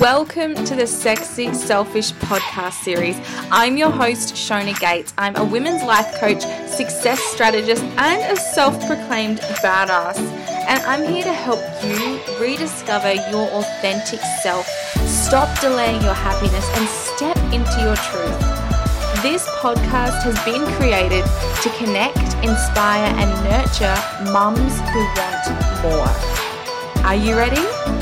Welcome to the Sexy Selfish podcast series. I'm your host, Shona Gates. I'm a women's life coach, success strategist, and a self proclaimed badass. And I'm here to help you rediscover your authentic self, stop delaying your happiness, and step into your truth. This podcast has been created to connect, inspire, and nurture mums who want more. Are you ready?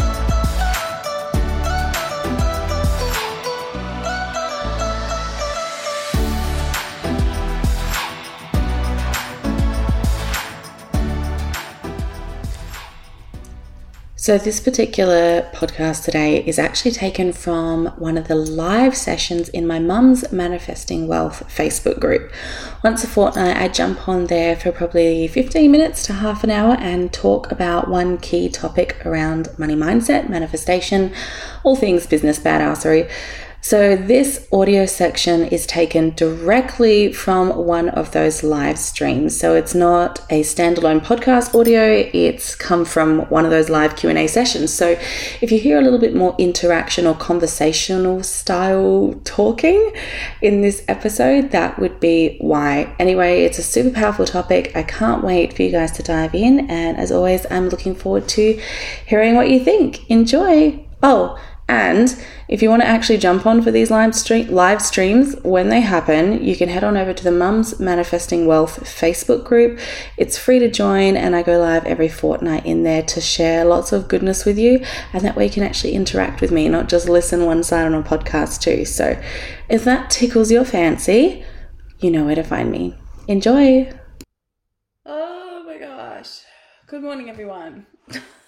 So, this particular podcast today is actually taken from one of the live sessions in my mum's Manifesting Wealth Facebook group. Once a fortnight, I jump on there for probably 15 minutes to half an hour and talk about one key topic around money mindset, manifestation, all things business badassery. So, this audio section is taken directly from one of those live streams. So, it's not a standalone podcast audio, it's come from one of those live Q&A sessions. So, if you hear a little bit more interaction or conversational style talking in this episode, that would be why. Anyway, it's a super powerful topic. I can't wait for you guys to dive in, and as always, I'm looking forward to hearing what you think. Enjoy. Oh, and if you want to actually jump on for these live, stream, live streams when they happen, you can head on over to the Mums Manifesting Wealth Facebook group. It's free to join, and I go live every fortnight in there to share lots of goodness with you. And that way you can actually interact with me, not just listen one side on a podcast, too. So if that tickles your fancy, you know where to find me. Enjoy! Oh my gosh. Good morning, everyone.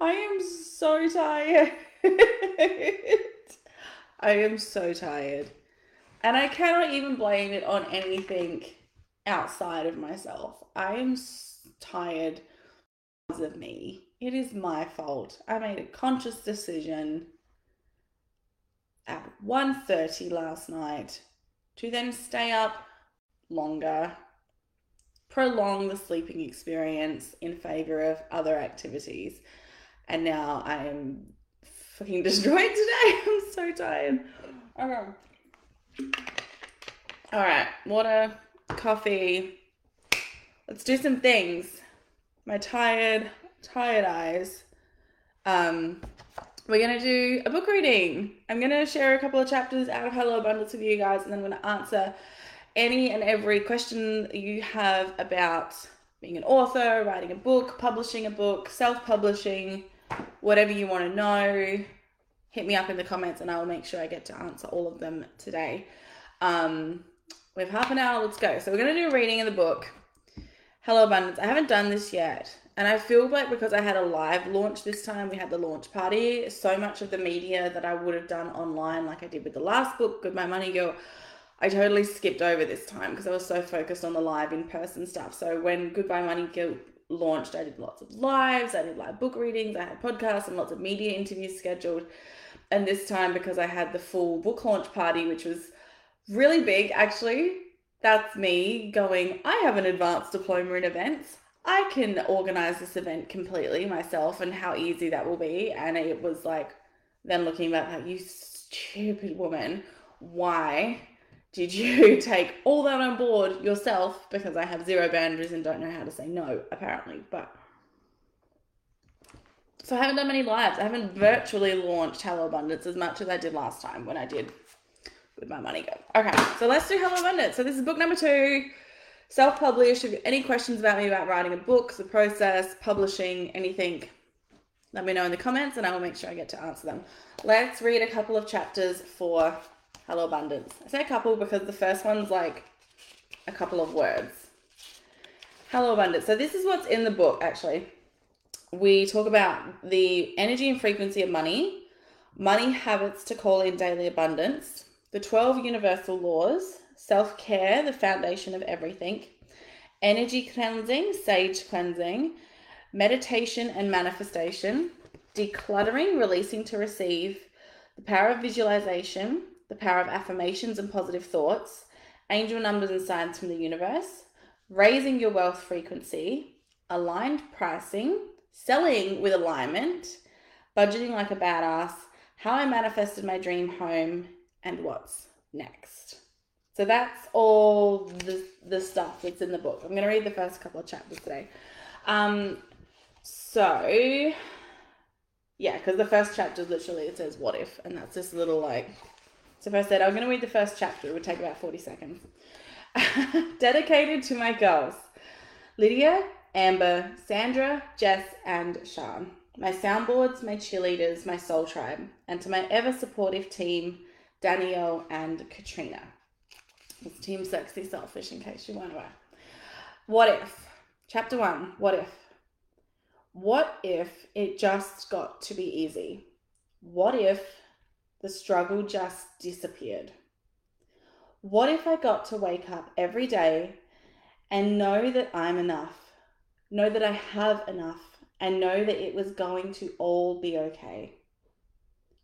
I am so tired. I am so tired. And I cannot even blame it on anything outside of myself. I am tired of me. It is my fault. I made a conscious decision at 1:30 last night to then stay up longer, prolong the sleeping experience in favor of other activities and now I am fucking destroyed today. I'm so tired. Okay. All right, water, coffee. Let's do some things. My tired, tired eyes. Um, we're gonna do a book reading. I'm gonna share a couple of chapters out of Hello Abundance with you guys, and then I'm gonna answer any and every question you have about being an author, writing a book, publishing a book, self publishing, whatever you want to know, hit me up in the comments and I will make sure I get to answer all of them today. Um, we have half an hour, let's go. So we're going to do a reading of the book, Hello Abundance. I haven't done this yet. And I feel like because I had a live launch this time, we had the launch party, so much of the media that I would have done online, like I did with the last book, Goodbye Money Guilt, I totally skipped over this time because I was so focused on the live in person stuff. So when Goodbye Money Guilt launched, I did lots of lives, I did live book readings, I had podcasts and lots of media interviews scheduled. And this time, because I had the full book launch party, which was really big, actually, that's me going, I have an advanced diploma in events. I can organize this event completely myself and how easy that will be. And it was like, then looking back, like, you stupid woman, why did you take all that on board yourself? Because I have zero boundaries and don't know how to say no, apparently. But so I haven't done many lives. I haven't virtually launched Hello Abundance as much as I did last time when I did with my money go. Okay, so let's do Hello Abundance. So this is book number two, self-published. If you have any questions about me about writing a book, the process, publishing, anything, let me know in the comments and I will make sure I get to answer them. Let's read a couple of chapters for Hello Abundance. I say a couple because the first one's like a couple of words. Hello Abundance. So this is what's in the book actually. We talk about the energy and frequency of money, money habits to call in daily abundance, the 12 universal laws, self-care, the foundation of everything, energy cleansing, sage cleansing, meditation and manifestation, decluttering, releasing to receive, the power of visualization, the power of affirmations and positive thoughts, angel numbers and signs from the universe, raising your wealth frequency, aligned pricing, selling with alignment, budgeting like a badass, how I manifested my dream home, and what's next. So that's all the, the stuff that's in the book. I'm going to read the first couple of chapters today. Um, so, yeah, because the first chapter literally it says what if, and that's this little like. So if I said I'm going to read the first chapter, it would take about 40 seconds. Dedicated to my girls Lydia, Amber, Sandra, Jess, and Sean. My soundboards, my cheerleaders, my soul tribe, and to my ever supportive team, Danielle and Katrina. It's Team Sexy Selfish, in case you wonder. What if? Chapter one What if? What if it just got to be easy? What if the struggle just disappeared? What if I got to wake up every day and know that I'm enough? Know that I have enough and know that it was going to all be okay?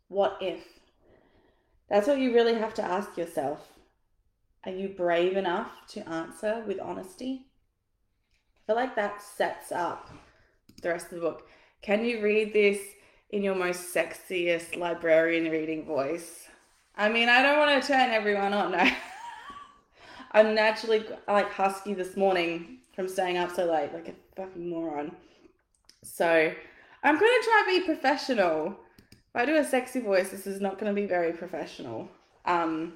What if? That's what you really have to ask yourself. Are you brave enough to answer with honesty? I feel like that sets up the rest of the book. Can you read this in your most sexiest librarian reading voice? I mean, I don't want to turn everyone on. No. I'm naturally like husky this morning from staying up so late, like a fucking moron. So I'm gonna try to be professional. If I do a sexy voice, this is not gonna be very professional. Um,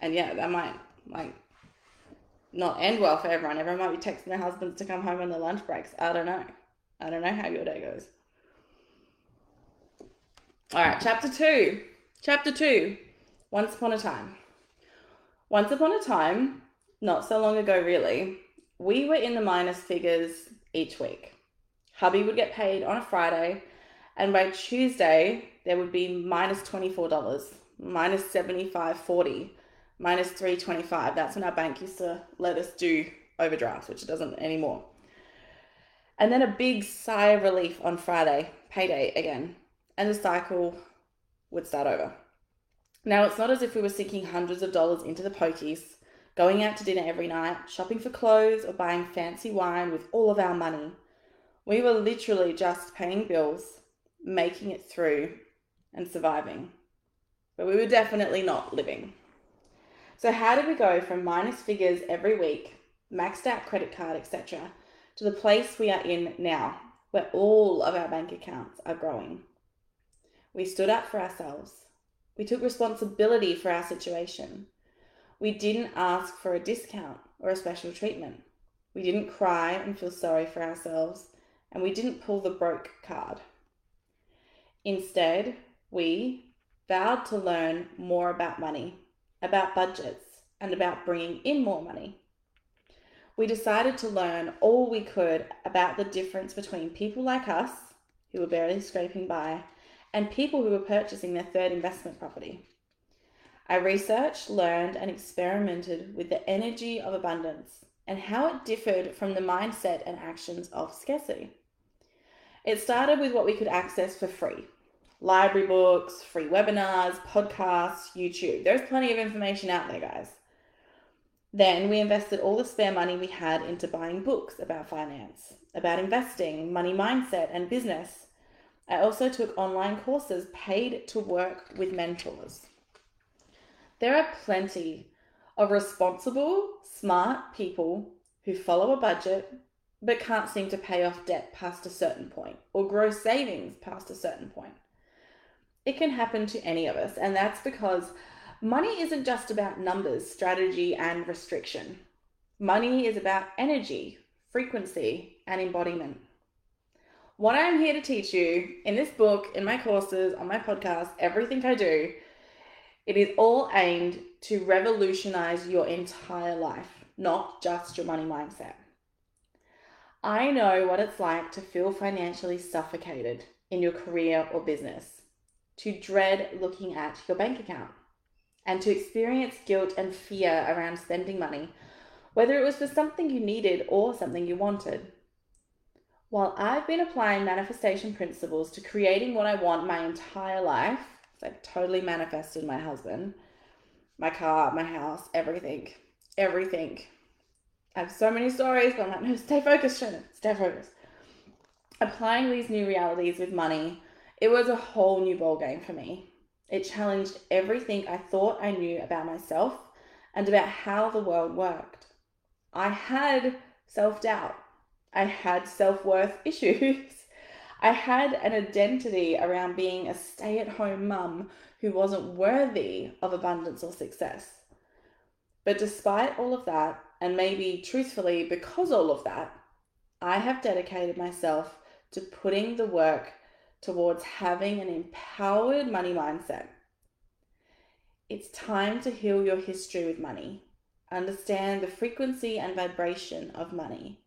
and yeah, that might like not end well for everyone. Everyone might be texting their husbands to come home on their lunch breaks. I don't know. I don't know how your day goes. All right, chapter two. Chapter two. Once upon a time. Once upon a time, not so long ago, really, we were in the minus figures each week. Hubby would get paid on a Friday, and by Tuesday, there would be minus $24, minus $75.40 minus minus $325. That's when our bank used to let us do overdrafts, which it doesn't anymore. And then a big sigh of relief on Friday, payday again, and the cycle would start over. Now, it's not as if we were sinking hundreds of dollars into the pokies, going out to dinner every night, shopping for clothes, or buying fancy wine with all of our money. We were literally just paying bills, making it through, and surviving. But we were definitely not living. So, how did we go from minus figures every week, maxed out credit card, etc., to the place we are in now, where all of our bank accounts are growing? We stood up for ourselves. We took responsibility for our situation. We didn't ask for a discount or a special treatment. We didn't cry and feel sorry for ourselves, and we didn't pull the broke card. Instead, we vowed to learn more about money about budgets, and about bringing in more money. We decided to learn all we could about the difference between people like us, who were barely scraping by, and people who were purchasing their third investment property. I researched, learned, and experimented with the energy of abundance and how it differed from the mindset and actions of scarcity. It started with what we could access for free library books, free webinars, podcasts, YouTube. There's plenty of information out there, guys. Then we invested all the spare money we had into buying books about finance, about investing, money mindset, and business. I also took online courses paid to work with mentors. There are plenty of responsible, smart people who follow a budget but can't seem to pay off debt past a certain point or grow savings past a certain point it can happen to any of us. And that's because money isn't just about numbers, strategy, and restriction. Money is about energy, frequency, and embodiment. What I'm here to teach you in this book, in my courses, on my podcast, everything I do, it is all aimed to revolutionize your entire life, not just your money mindset. I know what it's like to feel financially suffocated in your career or business to dread looking at your bank account and to experience guilt and fear around spending money, whether it was for something you needed or something you wanted. While I've been applying manifestation principles to creating what I want my entire life, I've totally manifested my husband, my car, my house, everything, everything. I have so many stories, but I'm like, no, stay focused, Shannon, stay focused. Applying these new realities with money It was a whole new ball game for me. It challenged everything I thought I knew about myself and about how the world worked. I had self doubt. I had self worth issues. I had an identity around being a stay at home mum who wasn't worthy of abundance or success. But despite all of that, and maybe truthfully because all of that, I have dedicated myself to putting the work towards having an empowered money mindset. It's time to heal your history with money, understand the frequency and vibration of money,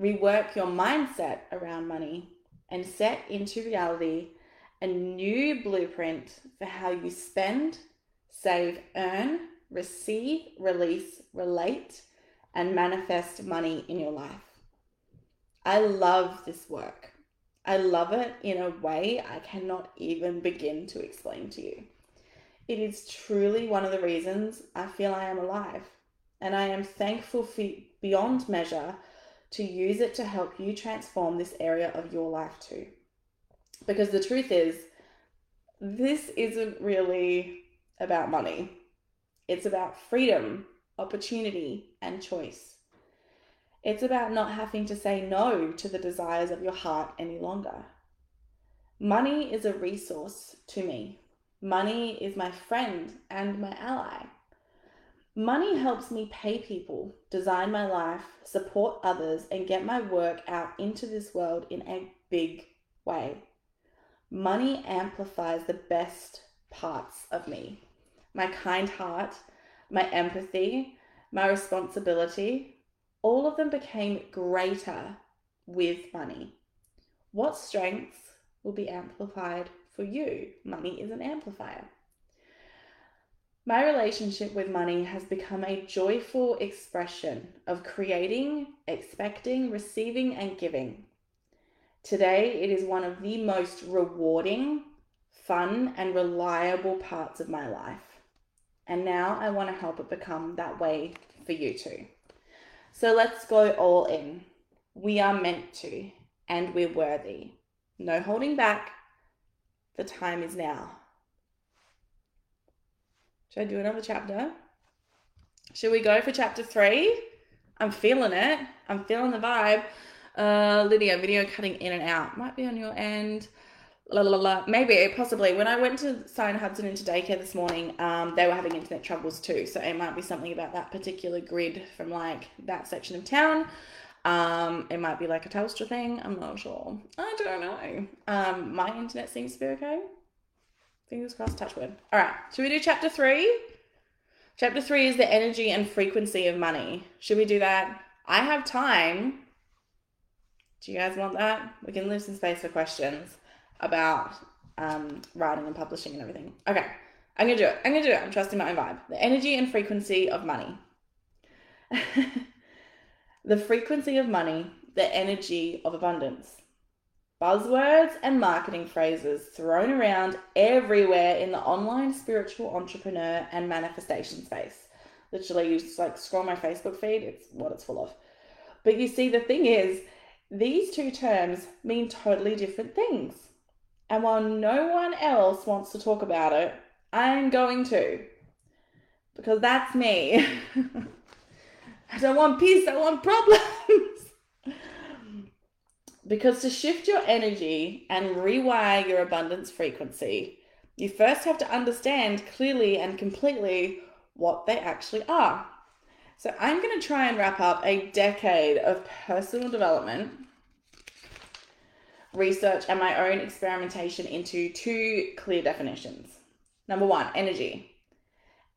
rework your mindset around money, and set into reality a new blueprint for how you spend, save, earn, receive, release, relate, and manifest money in your life. I love this work. I love it in a way I cannot even begin to explain to you. It is truly one of the reasons I feel I am alive, and I am thankful for beyond measure to use it to help you transform this area of your life too. Because the truth is, this isn't really about money, it's about freedom, opportunity, and choice. It's about not having to say no to the desires of your heart any longer. Money is a resource to me. Money is my friend and my ally. Money helps me pay people, design my life, support others, and get my work out into this world in a big way. Money amplifies the best parts of me my kind heart, my empathy, my responsibility, all of them became greater with money. What strengths will be amplified for you? Money is an amplifier. My relationship with money has become a joyful expression of creating, expecting, receiving, and giving. Today, it is one of the most rewarding, fun, and reliable parts of my life. And now I want to help it become that way for you too. So let's go all in. We are meant to, and we're worthy. No holding back. The time is now. Should I do another chapter? Should we go for chapter three? I'm feeling it. I'm feeling the vibe. Uh, Lydia, video cutting in and out. Might be on your end la la la. Maybe, possibly. When I went to sign Hudson into daycare this morning, um, they were having internet troubles too. So it might be something about that particular grid from like that section of town. Um, it might be like a Telstra thing. I'm not sure. I don't know. Um, my internet seems to be okay. Fingers crossed. Touch wood. All right. Should we do chapter three? Chapter three is the energy and frequency of money. Should we do that? I have time. Do you guys want that? We can leave some space for questions about um, writing and publishing and everything. Okay, I'm gonna do it. I'm gonna do it. I'm trusting my own vibe. The energy and frequency of money. the frequency of money, the energy of abundance. Buzzwords and marketing phrases thrown around everywhere in the online spiritual entrepreneur and manifestation space. Literally, you just like scroll my Facebook feed, it's what it's full of. But you see, the thing is, these two terms mean totally different things. And while no one else wants to talk about it, I'm going to. Because that's me. I don't want peace, I want problems. Because to shift your energy and rewire your abundance frequency, you first have to understand clearly and completely what they actually are. So, I'm going to try and wrap up a decade of personal development research and my own experimentation into two clear definitions. Number one, energy.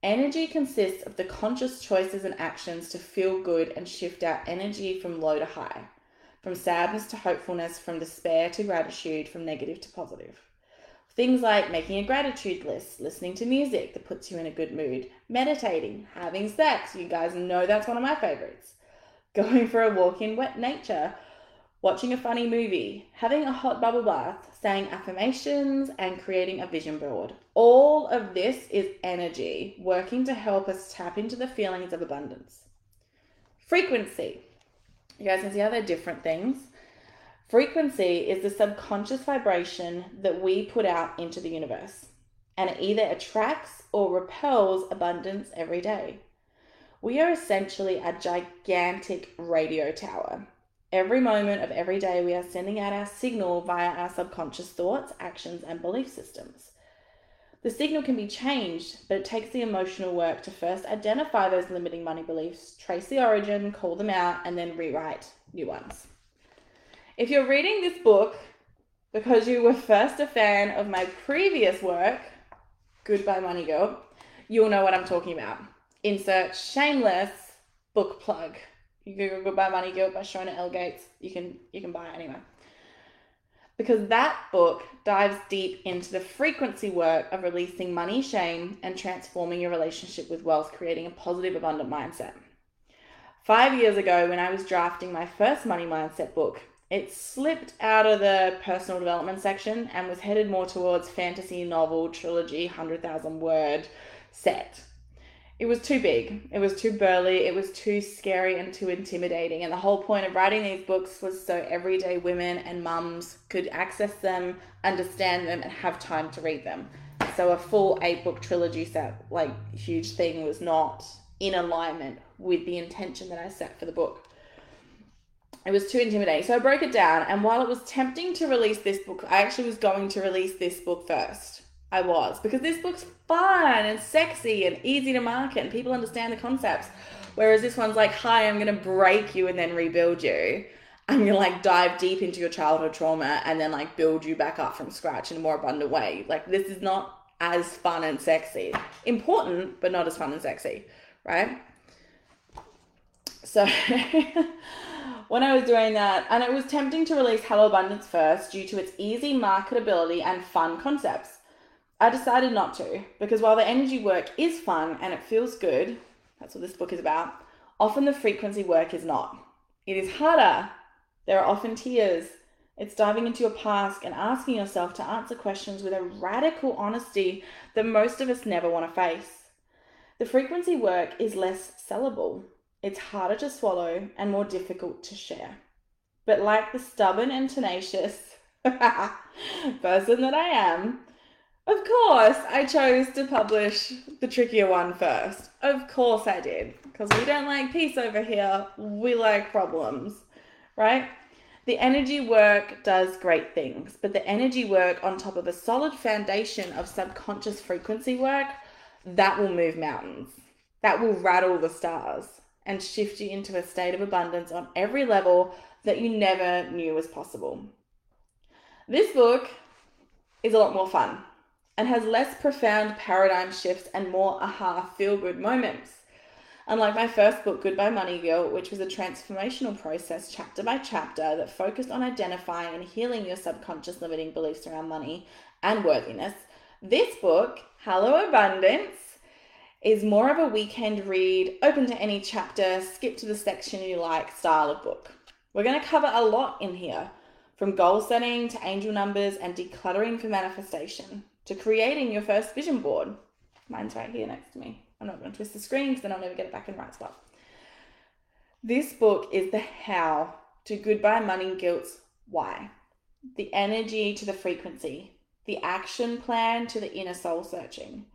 Energy consists of the conscious choices and actions to feel good and shift our energy from low to high, from sadness to hopefulness, from despair to gratitude, from negative to positive. Things like making a gratitude list, listening to music that puts you in a good mood, meditating, having sex. You guys know that's one of my favorites. Going for a walk in wet nature, watching a funny movie, having a hot bubble bath, saying affirmations, and creating a vision board. All of this is energy working to help us tap into the feelings of abundance. Frequency. You guys can see how they're different things. Frequency is the subconscious vibration that we put out into the universe, and it either attracts or repels abundance every day. We are essentially a gigantic radio tower. Every moment of every day, we are sending out our signal via our subconscious thoughts, actions, and belief systems. The signal can be changed, but it takes the emotional work to first identify those limiting money beliefs, trace the origin, call them out, and then rewrite new ones. If you're reading this book because you were first a fan of my previous work, Goodbye Money Guilt, you'll know what I'm talking about. Insert shameless book plug. You Google Goodbye Money Guilt by Shona L. Gates. You can you can buy it anywhere. Because that book dives deep into the frequency work of releasing money shame and transforming your relationship with wealth, creating a positive, abundant mindset. Five years ago, when I was drafting my first money mindset book, it slipped out of the personal development section and was headed more towards fantasy novel trilogy 100,000 word set. It was too big, it was too burly, it was too scary and too intimidating. And the whole point of writing these books was so everyday women and mums could access them, understand them, and have time to read them. So a full eight book trilogy set, like huge thing, was not in alignment with the intention that I set for the book it was too intimidating. So I broke it down. And while it was tempting to release this book, I actually was going to release this book first. I was, because this book's fun and sexy and easy to market and people understand the concepts. Whereas this one's like, hi, I'm going to break you and then rebuild you. I'm going to like dive deep into your childhood trauma and then like build you back up from scratch in a more abundant way. Like, this is not as fun and sexy. Important, but not as fun and sexy, right? So. when I was doing that, and it was tempting to release Hello Abundance first due to its easy marketability and fun concepts. I decided not to because while the energy work is fun and it feels good, that's what this book is about, often the frequency work is not. It is harder. There are often tears. It's diving into your past and asking yourself to answer questions with a radical honesty that most of us never want to face. The frequency work is less sellable it's harder to swallow and more difficult to share. But like the stubborn and tenacious person that I am, of course I chose to publish the trickier one first. Of course I did. Because we don't like peace over here, we like problems, right? The energy work does great things, but the energy work on top of a solid foundation of subconscious frequency work, that will move mountains. That will rattle the stars and shift you into a state of abundance on every level that you never knew was possible. This book is a lot more fun and has less profound paradigm shifts and more aha feel good moments. Unlike my first book, Goodbye Money Guilt, which was a transformational process chapter by chapter that focused on identifying and healing your subconscious limiting beliefs around money and worthiness, this book, Hello Abundance, is more of a weekend read, open to any chapter, skip to the section you like style of book. We're going to cover a lot in here, from goal setting to angel numbers and decluttering for manifestation to creating your first vision board. Mine's right here next to me. I'm not going to twist the screen because then I'll never get it back in the right spot. This book is the how to goodbye money guilt's why, the energy to the frequency, the action plan to the inner soul searching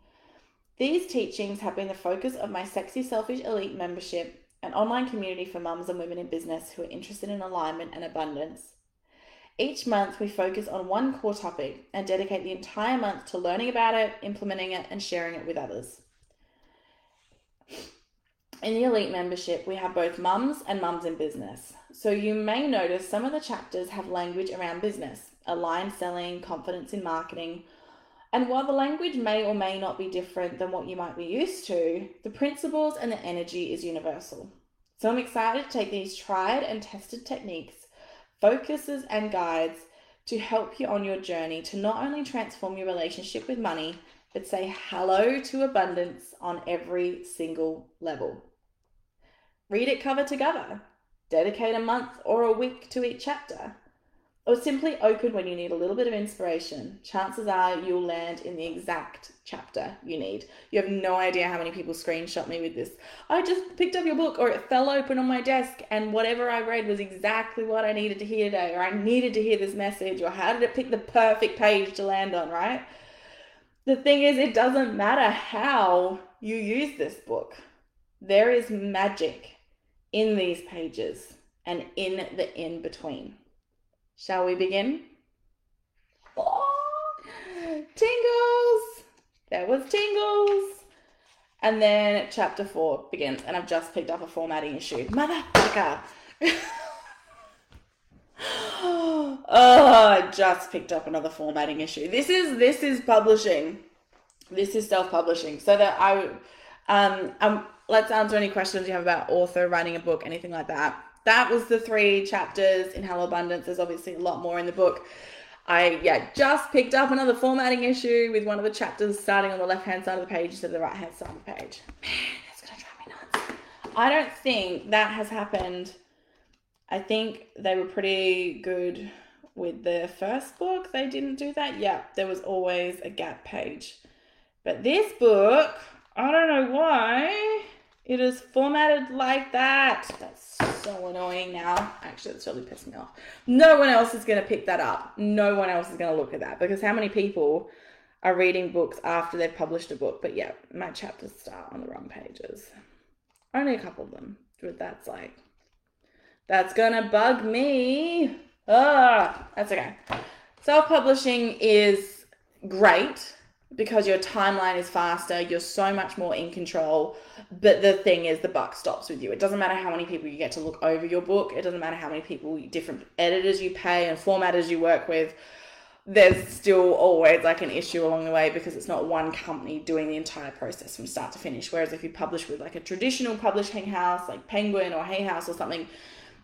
these teachings have been the focus of my Sexy Selfish Elite membership, an online community for mums and women in business who are interested in alignment and abundance. Each month, we focus on one core topic and dedicate the entire month to learning about it, implementing it, and sharing it with others. In the Elite membership, we have both mums and mums in business. So you may notice some of the chapters have language around business, aligned selling, confidence in marketing, and while the language may or may not be different than what you might be used to, the principles and the energy is universal. So I'm excited to take these tried and tested techniques, focuses, and guides to help you on your journey to not only transform your relationship with money, but say hello to abundance on every single level. Read it cover to cover. Dedicate a month or a week to each chapter. Or simply open when you need a little bit of inspiration. Chances are you'll land in the exact chapter you need. You have no idea how many people screenshot me with this. I just picked up your book, or it fell open on my desk, and whatever I read was exactly what I needed to hear today, or I needed to hear this message, or how did it pick the perfect page to land on, right? The thing is, it doesn't matter how you use this book, there is magic in these pages and in the in between. Shall we begin? Tingles! There was tingles! And then chapter four begins, and I've just picked up a formatting issue. Motherfucker! oh, I just picked up another formatting issue. This is this is publishing. This is self-publishing. So that I um um let's answer any questions you have about author, writing a book, anything like that that was the three chapters in Hello Abundance. There's obviously a lot more in the book. I yeah just picked up another formatting issue with one of the chapters starting on the left hand side of the page instead of the right hand side of the page. Man, that's gonna drive me nuts. I don't think that has happened. I think they were pretty good with the first book. They didn't do that. Yeah, there was always a gap page. But this book, I don't know why. It is formatted like that. That's so annoying now. Actually, it's really pissed me off. No one else is going to pick that up. No one else is going to look at that because how many people are reading books after they've published a book? But yeah, my chapters start on the wrong pages. Only a couple of them. But that's like, that's going to bug me. Ah, that's okay. Self publishing is great because your timeline is faster, you're so much more in control. But the thing is, the buck stops with you. It doesn't matter how many people you get to look over your book, it doesn't matter how many people, different editors you pay and formatters you work with. There's still always like an issue along the way because it's not one company doing the entire process from start to finish. Whereas if you publish with like a traditional publishing house like Penguin or Hay House or something,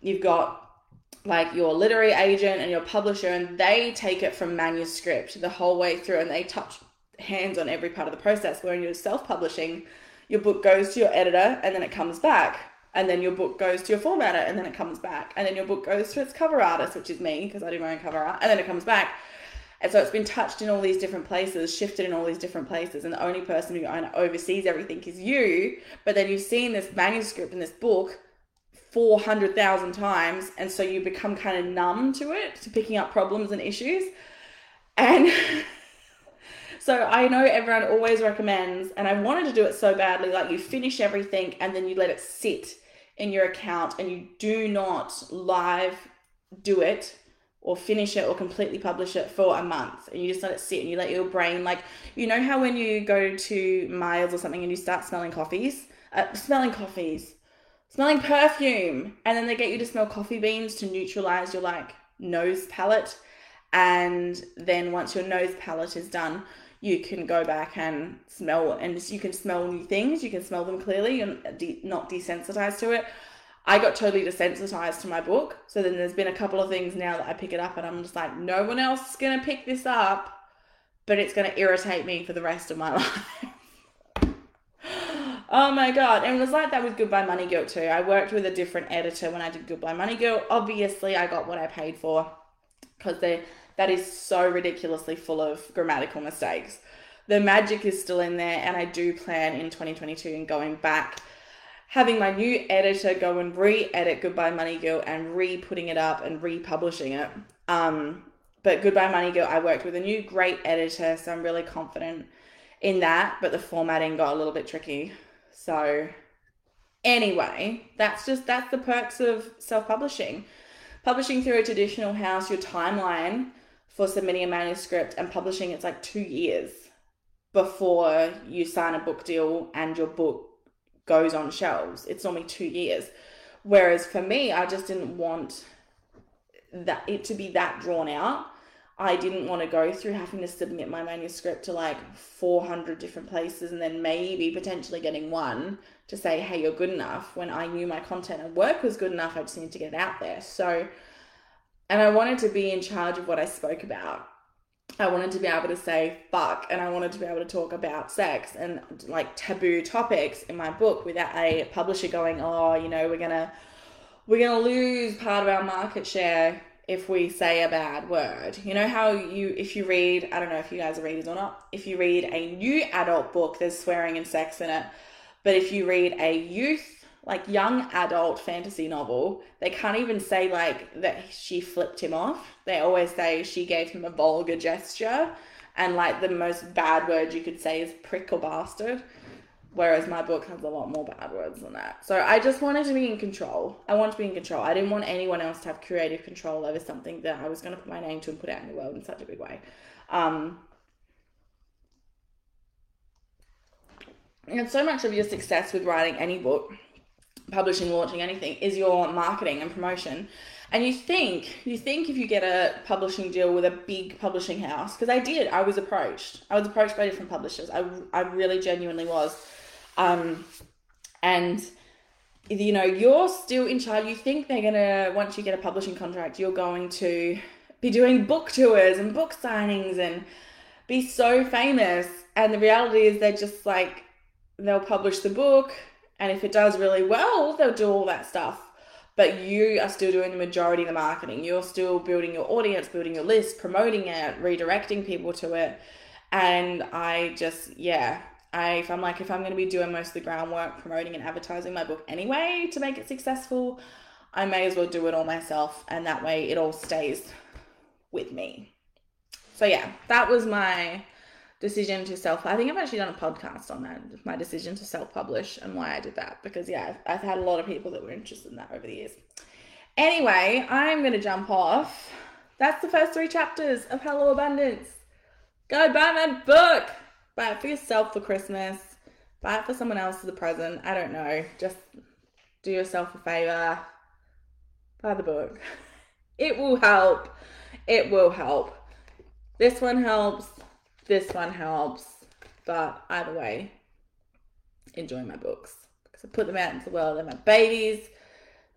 you've got like your literary agent and your publisher and they take it from manuscript the whole way through and they touch hands on every part of the process. Where when you're self publishing, your book goes to your editor and then it comes back. And then your book goes to your formatter and then it comes back. And then your book goes to its cover artist, which is me because I do my own cover art. And then it comes back. And so it's been touched in all these different places, shifted in all these different places. And the only person who oversees everything is you. But then you've seen this manuscript in this book 400,000 times. And so you become kind of numb to it, to picking up problems and issues. And So I know everyone always recommends, and I wanted to do it so badly, like you finish everything and then you let it sit in your account and you do not live do it or finish it or completely publish it for a month. And you just let it sit and you let your brain like you know how when you go to Myers or something and you start smelling coffees? Uh, smelling coffees. Smelling perfume. And then they get you to smell coffee beans to neutralize your like nose palate. And then once your nose palate is done you can go back and smell and you can smell new things you can smell them clearly you're not desensitized to it. I got totally desensitized to my book so then there's been a couple of things now that i pick it up and i'm just like no one else is going to pick this up but it's going to irritate me for the rest of my life. Oh my god. And it was like that with goodbye money Guilt too. I worked with a different editor when i did goodbye money Guilt. obviously i got what i paid for because they that is so ridiculously full of grammatical mistakes. The magic is still in there, and I do plan in 2022 and going back, having my new editor go and re edit Goodbye Money Guilt and re putting it up and republishing it. Um, but Goodbye Money Guilt, I worked with a new great editor, so I'm really confident in that. But the formatting got a little bit tricky. So, anyway, that's just that's the perks of self publishing. Publishing through a traditional house, your timeline for submitting a manuscript and publishing it's like two years before you sign a book deal and your book goes on shelves. It's normally two years. Whereas for me, I just didn't want that it to be that drawn out. I didn't want to go through having to submit my manuscript to like 400 different places and then maybe potentially getting one to say, hey, you're good enough when I knew my content and work was good enough. I just needed to get it out there. So and I wanted to be in charge of what I spoke about. I wanted to be able to say fuck and I wanted to be able to talk about sex and like taboo topics in my book without a publisher going, oh, you know, we're gonna we're gonna lose part of our market share if we say a bad word. You know how you, if you read, I don't know if you guys are readers or not, if you read a new adult book, there's swearing and sex in it. But if you read a youth, like young adult fantasy novel, they can't even say like that she flipped him off. They always say she gave him a vulgar gesture. And like the most bad word you could say is prick or bastard. Whereas my book has a lot more bad words than that. So I just wanted to be in control. I want to be in control. I didn't want anyone else to have creative control over something that I was going to put my name to and put out in the world in such a big way. Um, and so much of your success with writing any book, publishing, launching anything is your marketing and promotion. And you think, you think if you get a publishing deal with a big publishing house, because I did, I was approached. I was approached by different publishers. I, I really genuinely was um, and you know, you're still in charge. You think they're gonna once you get a publishing contract, you're going to be doing book tours and book signings and be so famous. And the reality is they're just like they'll publish the book and if it does really well, they'll do all that stuff. But you are still doing the majority of the marketing. You're still building your audience, building your list, promoting it, redirecting people to it. And I just, yeah, I, if I'm like, if I'm going to be doing most of the groundwork, promoting and advertising my book anyway to make it successful, I may as well do it all myself. And that way it all stays with me. So, yeah, that was my decision to self. I think I've actually done a podcast on that, my decision to self publish and why I did that. Because, yeah, I've, I've had a lot of people that were interested in that over the years. Anyway, I'm going to jump off. That's the first three chapters of Hello Abundance. Go buy my book. Buy it for yourself for Christmas. Buy it for someone else as a present. I don't know. Just do yourself a favor. Buy the book. It will help. It will help. This one helps. This one helps. But either way, enjoy my books because I put them out into the world. They're my babies.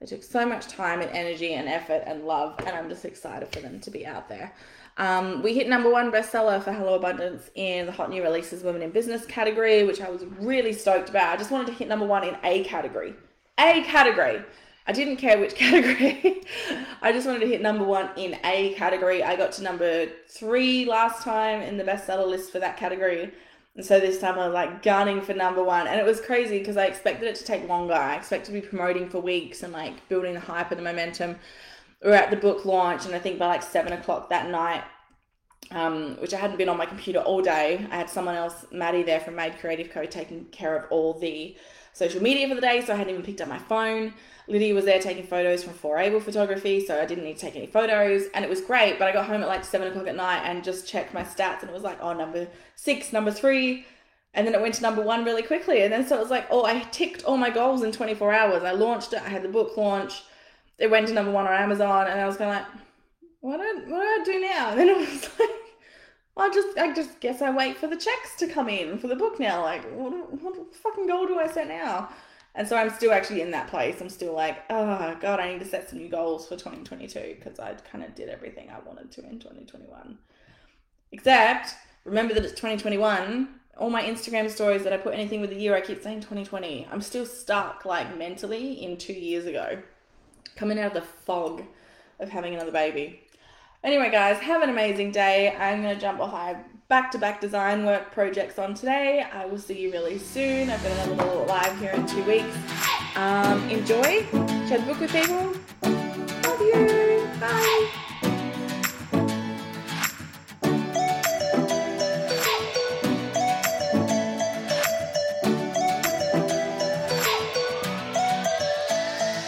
They took so much time and energy and effort and love, and I'm just excited for them to be out there. Um, we hit number one bestseller for Hello Abundance in the Hot New Releases Women in Business category, which I was really stoked about. I just wanted to hit number one in a category. A category. I didn't care which category. I just wanted to hit number one in a category. I got to number three last time in the bestseller list for that category. And so this time I was like gunning for number one. And it was crazy because I expected it to take longer. I expected to be promoting for weeks and like building the hype and the momentum We are at the book launch, and I think by like seven o'clock that night, um, which I hadn't been on my computer all day, I had someone else, Maddie, there from Made Creative Co, taking care of all the social media for the day, so I hadn't even picked up my phone. Lydia was there taking photos from For Able Photography, so I didn't need to take any photos, and it was great. But I got home at like seven o'clock at night and just checked my stats, and it was like, oh, number six, number three, and then it went to number one really quickly. And then so it was like, oh, I ticked all my goals in 24 hours. I launched it, I had the book launch it went to number one on Amazon, and I was kind of like, what do, I, what do I do now? And then it was like, I just I just guess I wait for the checks to come in for the book now. Like, what, what fucking goal do I set now? And so I'm still actually in that place. I'm still like, oh god, I need to set some new goals for 2022 because I kind of did everything I wanted to in 2021. Except remember that it's 2021. All my Instagram stories that I put anything with the year, I keep saying 2020. I'm still stuck like mentally in two years ago coming out of the fog of having another baby. Anyway, guys, have an amazing day. I'm going to jump off. I have back to back design work projects on today. I will see you really soon. I've got another little live here in two weeks. Um, enjoy, the book with people. Love you. Bye.